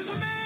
to the man.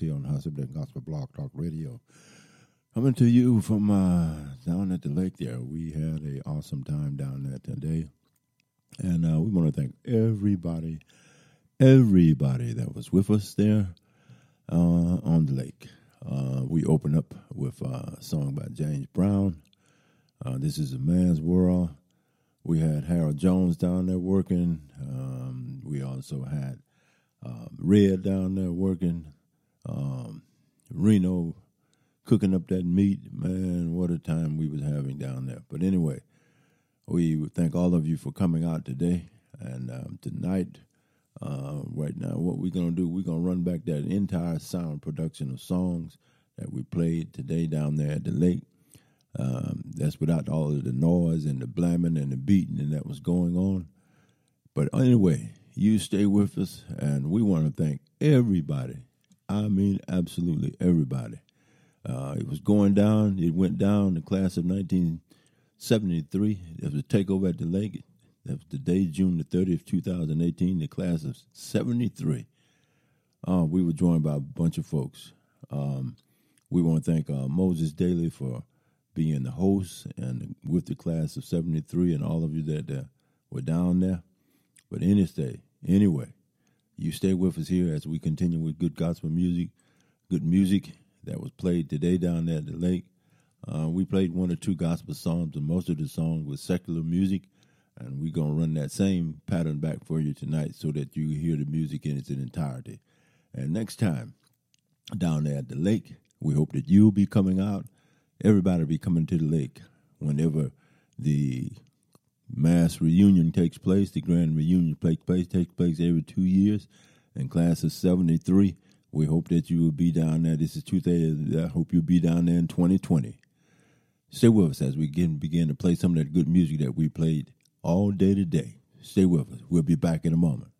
Here on Hustle Gospel Blog Talk Radio. Coming to you from uh, down at the lake there. We had an awesome time down there today. And uh, we want to thank everybody, everybody that was with us there uh, on the lake. Uh, we opened up with a song by James Brown. Uh, this is a man's world. We had Harold Jones down there working. Um, we also had uh, Red down there working um, Reno cooking up that meat. Man, what a time we was having down there. But anyway, we thank all of you for coming out today and um, tonight. Uh, right now, what we're gonna do? We're gonna run back that entire sound production of songs that we played today down there at the lake. Um, that's without all of the noise and the blamming and the beating and that was going on. But anyway, you stay with us, and we want to thank everybody I mean, absolutely everybody. Uh, it was going down. It went down. The class of 1973. There was a takeover at the lake. That was the day, June the 30th, 2018. The class of 73. Uh, we were joined by a bunch of folks. Um, we want to thank uh, Moses Dailey for being the host and with the class of 73 and all of you that uh, were down there. But any stay, anyway, you stay with us here as we continue with good gospel music, good music that was played today down there at the lake. Uh, we played one or two gospel songs, and most of the songs was secular music. And we're going to run that same pattern back for you tonight so that you hear the music in its entirety. And next time, down there at the lake, we hope that you'll be coming out. Everybody be coming to the lake whenever the mass reunion takes place. The grand reunion takes place, takes place every two years. In class of 73, we hope that you will be down there. This is Tuesday. I hope you'll be down there in 2020. Stay with us as we begin, begin to play some of that good music that we played all day today. Stay with us. We'll be back in a moment.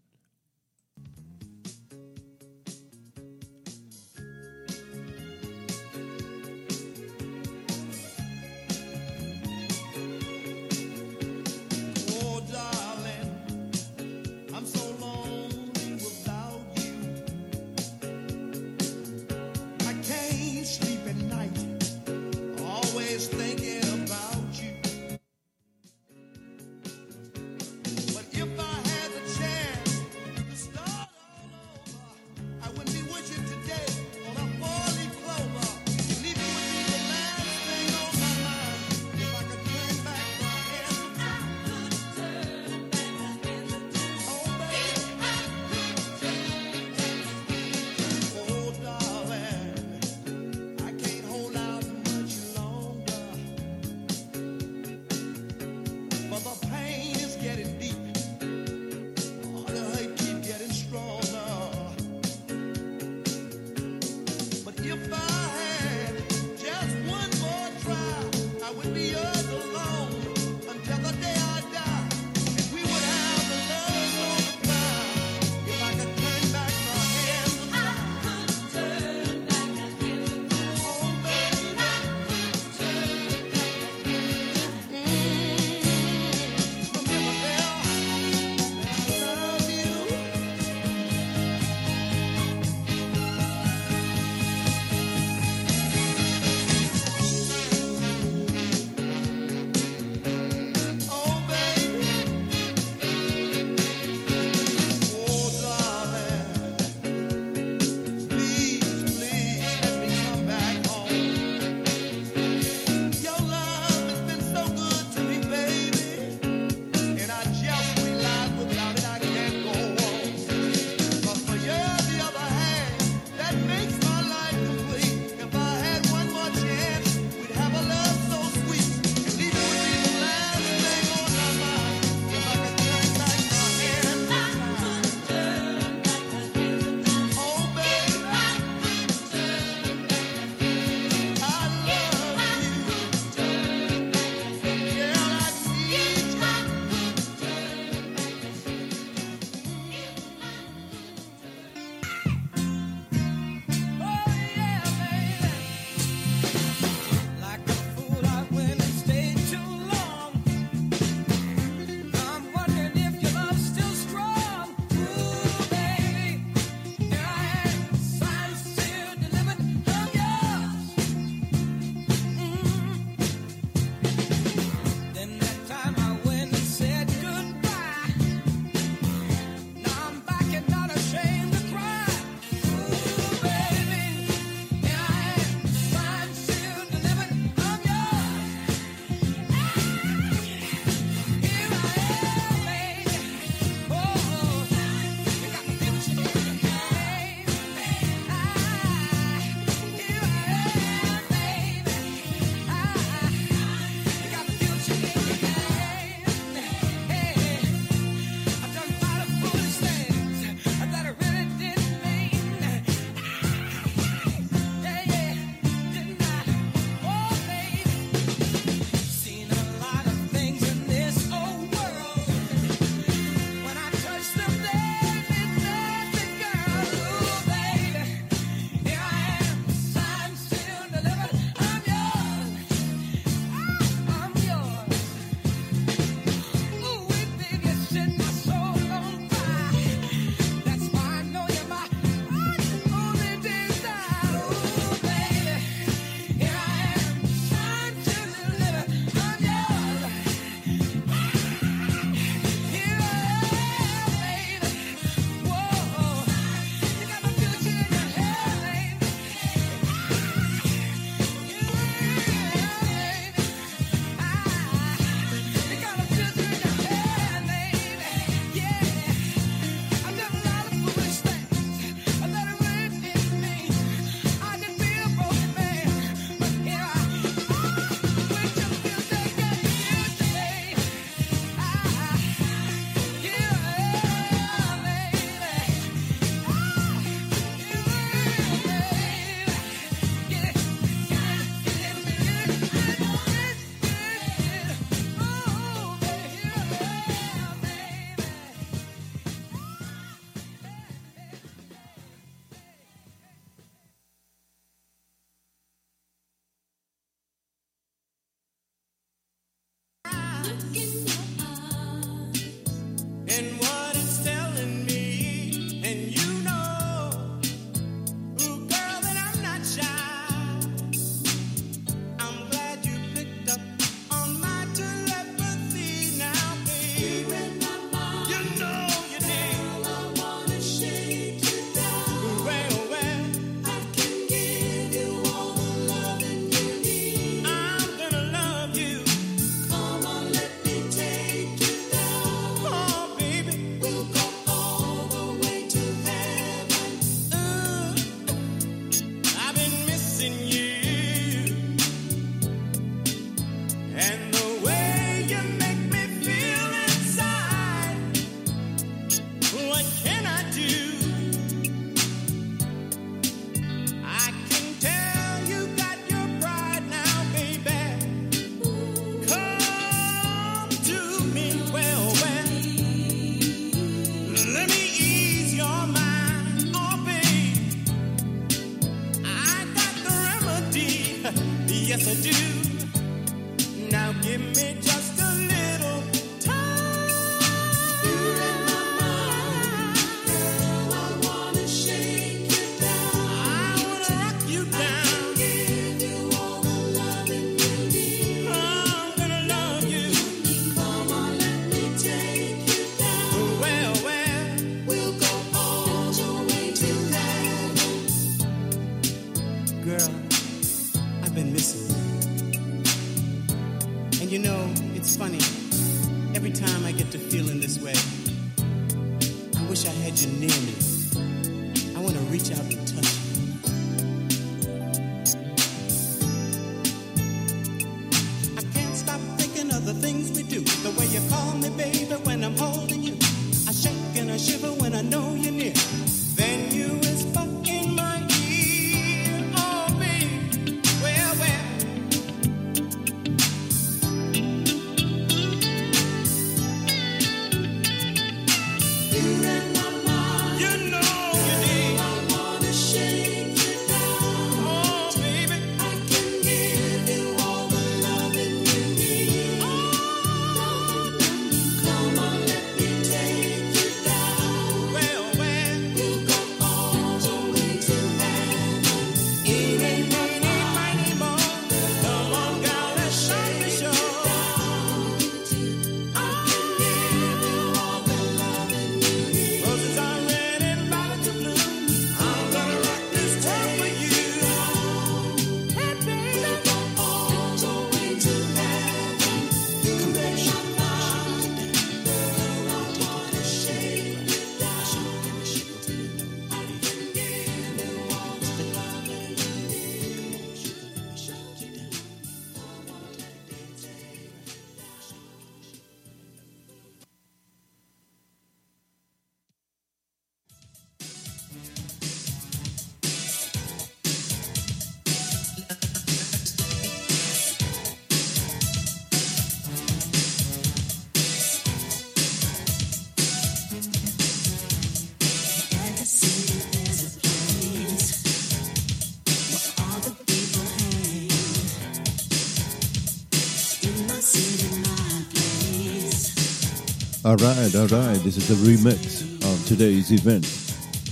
All right, all right. This is a remix of today's event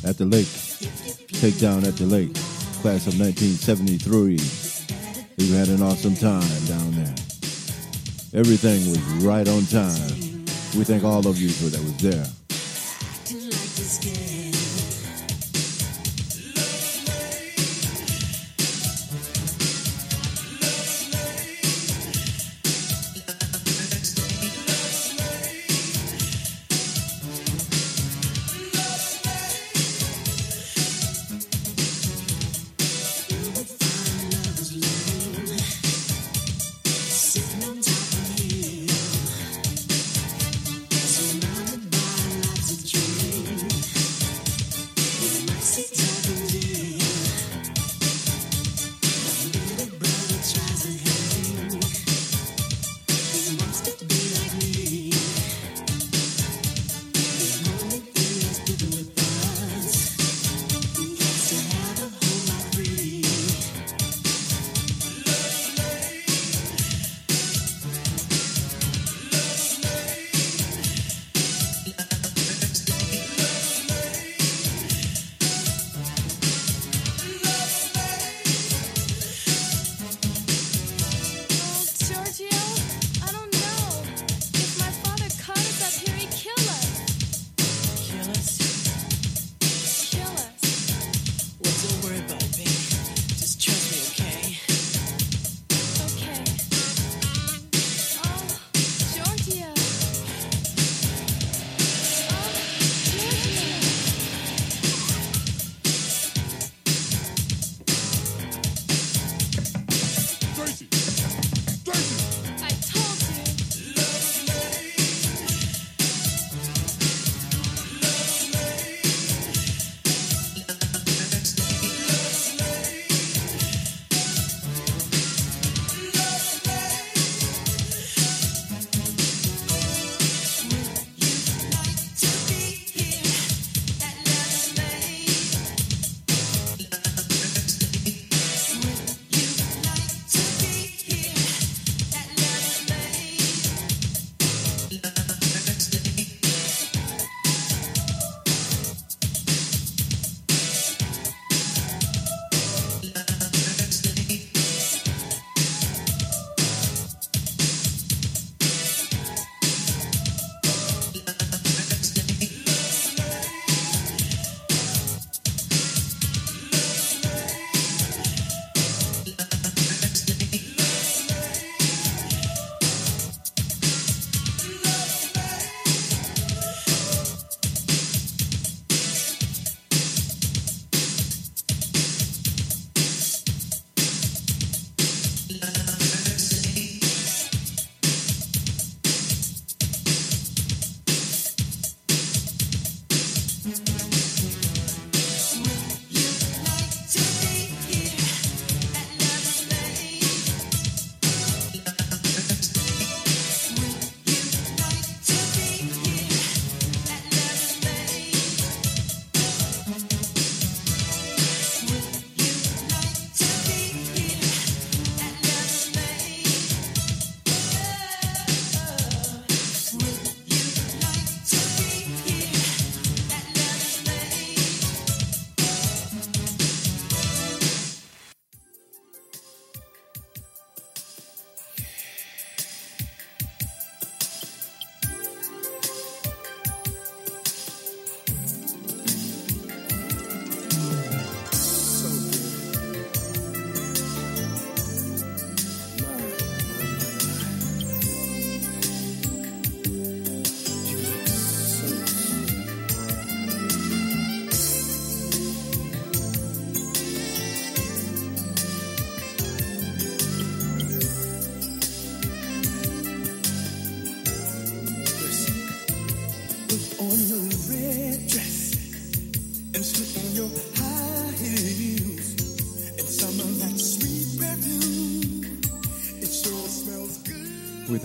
at the lake. Takedown at the lake, class of 1973. We had an awesome time down there. Everything was right on time. We thank all of you for that was there.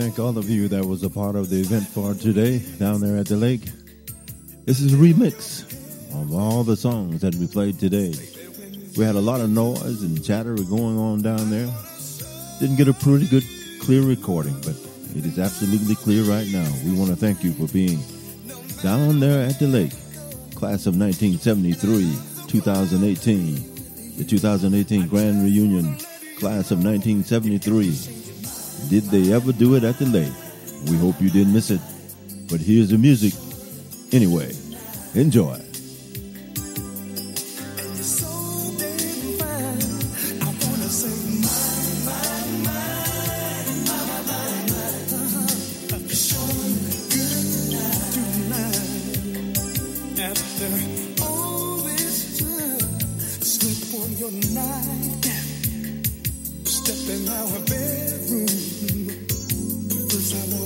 Thank all of you that was a part of the event for today down there at the lake. This is a remix of all the songs that we played today. We had a lot of noise and chatter going on down there. Didn't get a pretty good, clear recording, but it is absolutely clear right now. We want to thank you for being down there at the lake. Class of 1973, 2018, the 2018 Grand Reunion, class of 1973. Did they ever do it at the lake? We hope you didn't miss it. But here's the music. Anyway, enjoy. Jerusalem.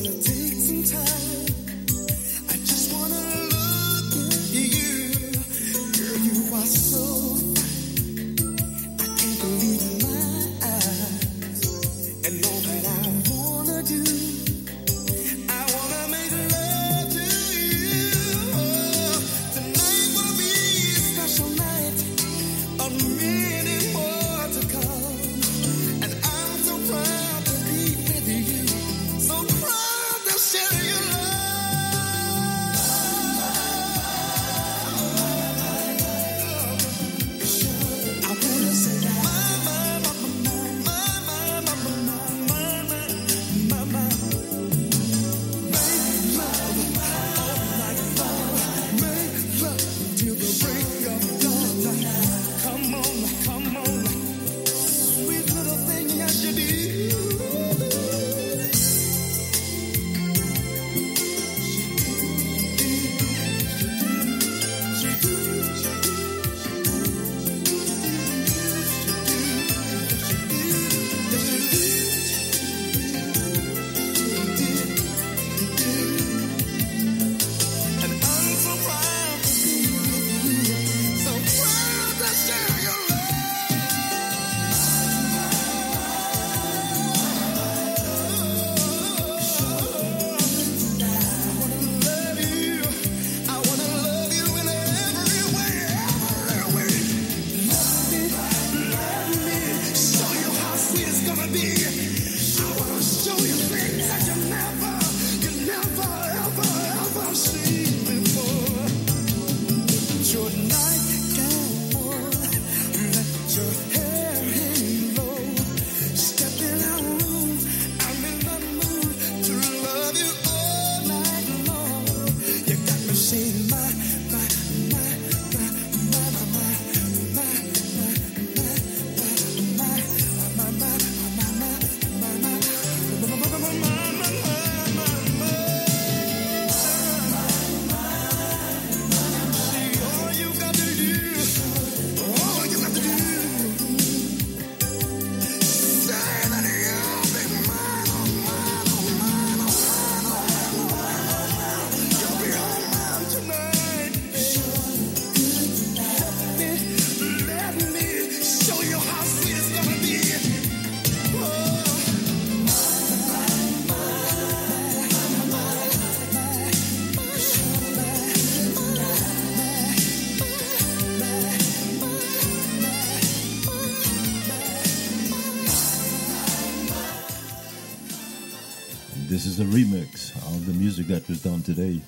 Done today.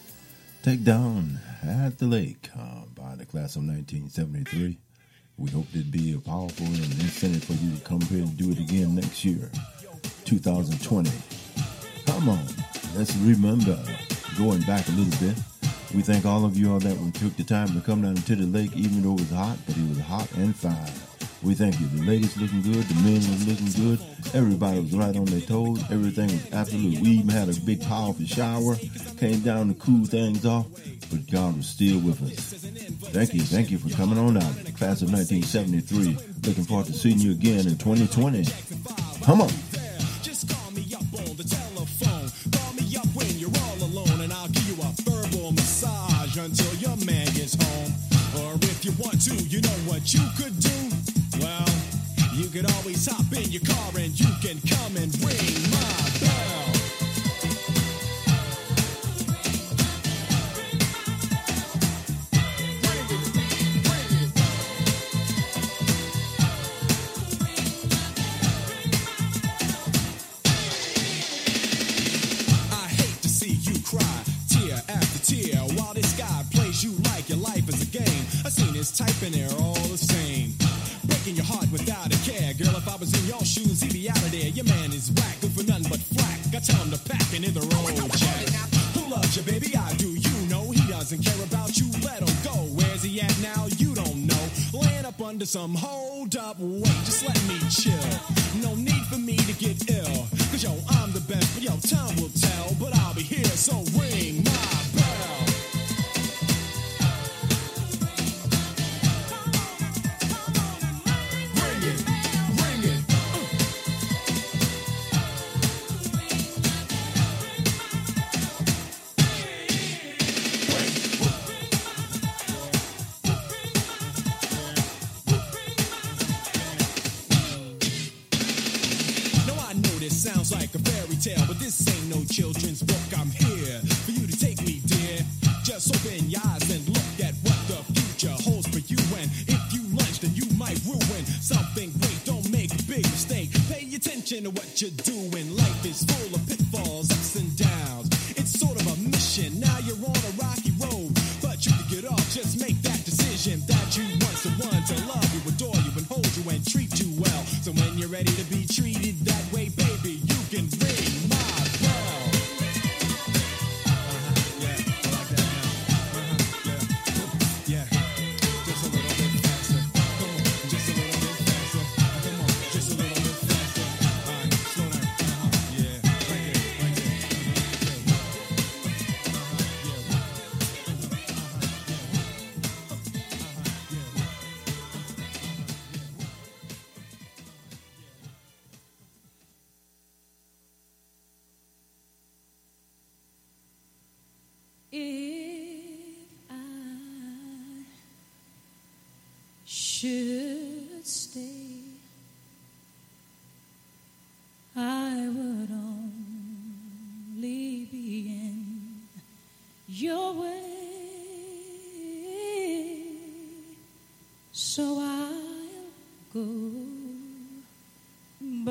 Take Down at the Lake uh, by the class of 1973. We hope it'd be a powerful and incentive for you to come here and do it again next year, 2020. Come on, let's remember going back a little bit. We thank all of you all that took the time to come down to the lake, even though it was hot, but it was hot and fine. We thank you. The ladies looking good, the men was looking good. Everybody was right on their toes. Everything was absolute. We even had a big powerful shower, came down to cool things off, but God was still with us. Thank you, thank you for coming on out. Class of 1973. Looking forward to seeing you again in 2020. Come on. top in your car. Some Hold up, wait, just let me chill.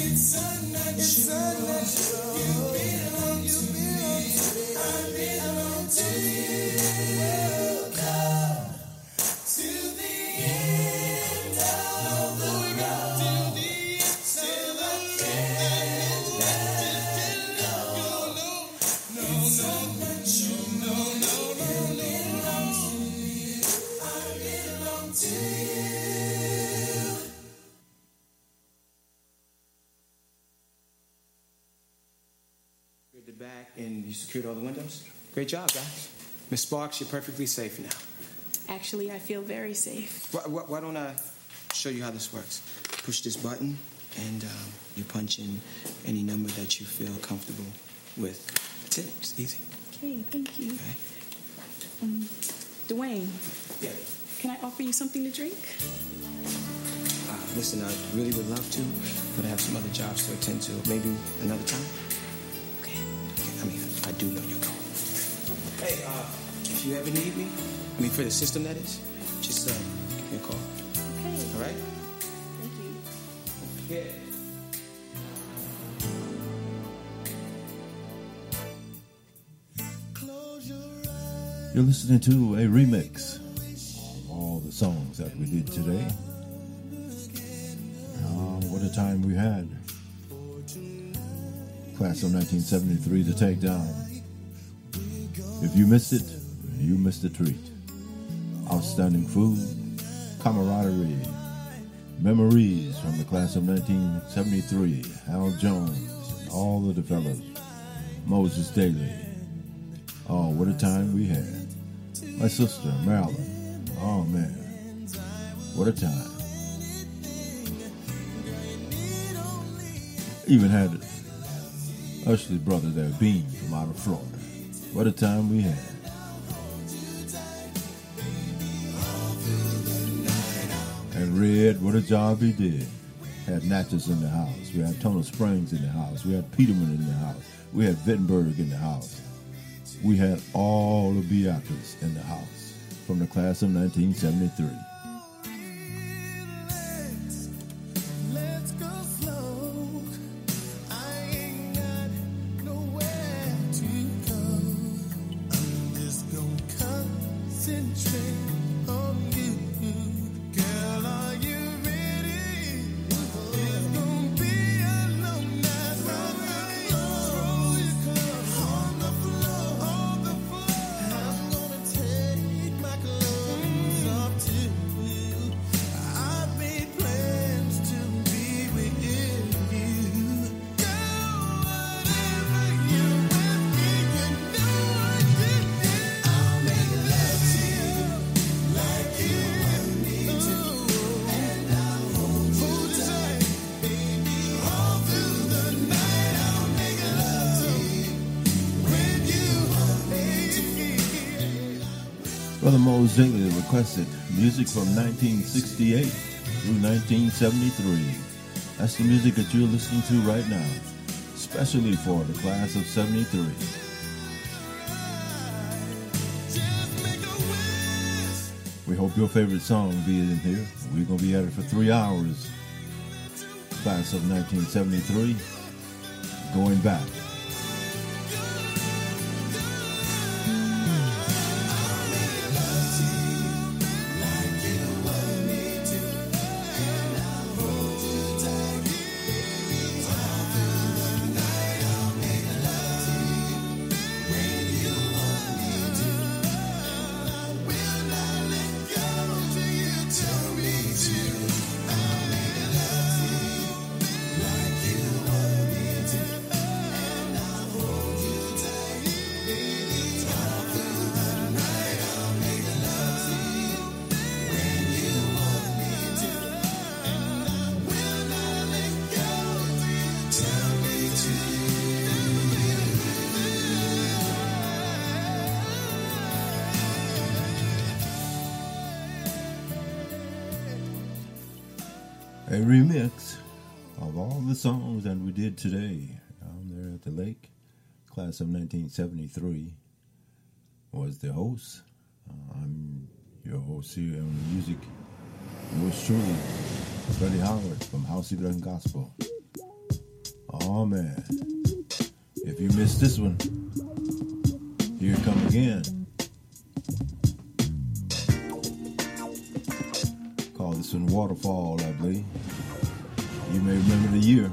It's a Great job, guys. Miss Sparks, you're perfectly safe now. Actually, I feel very safe. Why, why, why don't I show you how this works? Push this button, and um, you punch in any number that you feel comfortable with. That's it. It's easy. Okay, thank you. Okay. Um, Dwayne. Yeah. Can I offer you something to drink? Uh, listen, I really would love to, but I have some other jobs to attend to. Maybe another time. Okay. okay I mean, I do know you you ever need me, I mean, for the system that is, just uh, give me a call. Okay. All right? Thank you. Okay. You're listening to a remix of all the songs that we did today. Um, what a time we had. Class of 1973, The Takedown. If you missed it, you missed a treat. Outstanding food, camaraderie, memories from the class of 1973, Al Jones, and all the fellas, Moses Dailey. Oh, what a time we had. My sister, Marilyn. Oh, man. What a time. Even had Ushley brother there, Bean, from out of Florida. What a time we had. Red, what a job he did. Had Natchez in the house. We had Tunnel Springs in the house. We had Peterman in the house. We had Wittenberg in the house. We had all the Beatles in the house from the class of 1973. Brother Mose Dailey requested music from 1968 through 1973. That's the music that you're listening to right now, especially for the class of 73. We hope your favorite song be in here. We're going to be at it for three hours. Class of 1973, going back. Class of 1973 was the host. Uh, I'm your host here on the music. Yours truly, Freddie Howard from House of Done Gospel. Oh man, if you missed this one, here it come again. Call this one Waterfall, I believe. You may remember the year.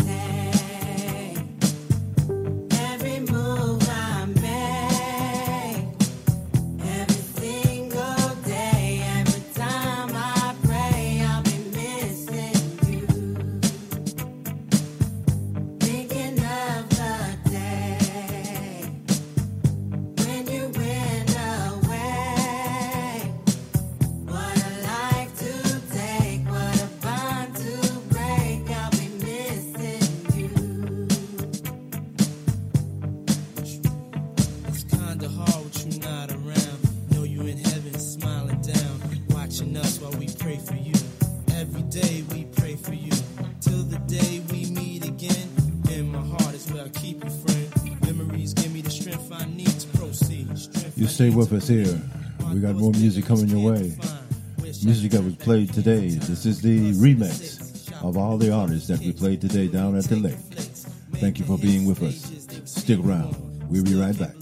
Stay with us here. We got more music coming your way. Music that was played today. This is the remix of all the artists that we played today down at the lake. Thank you for being with us. Stick around. We'll be right back.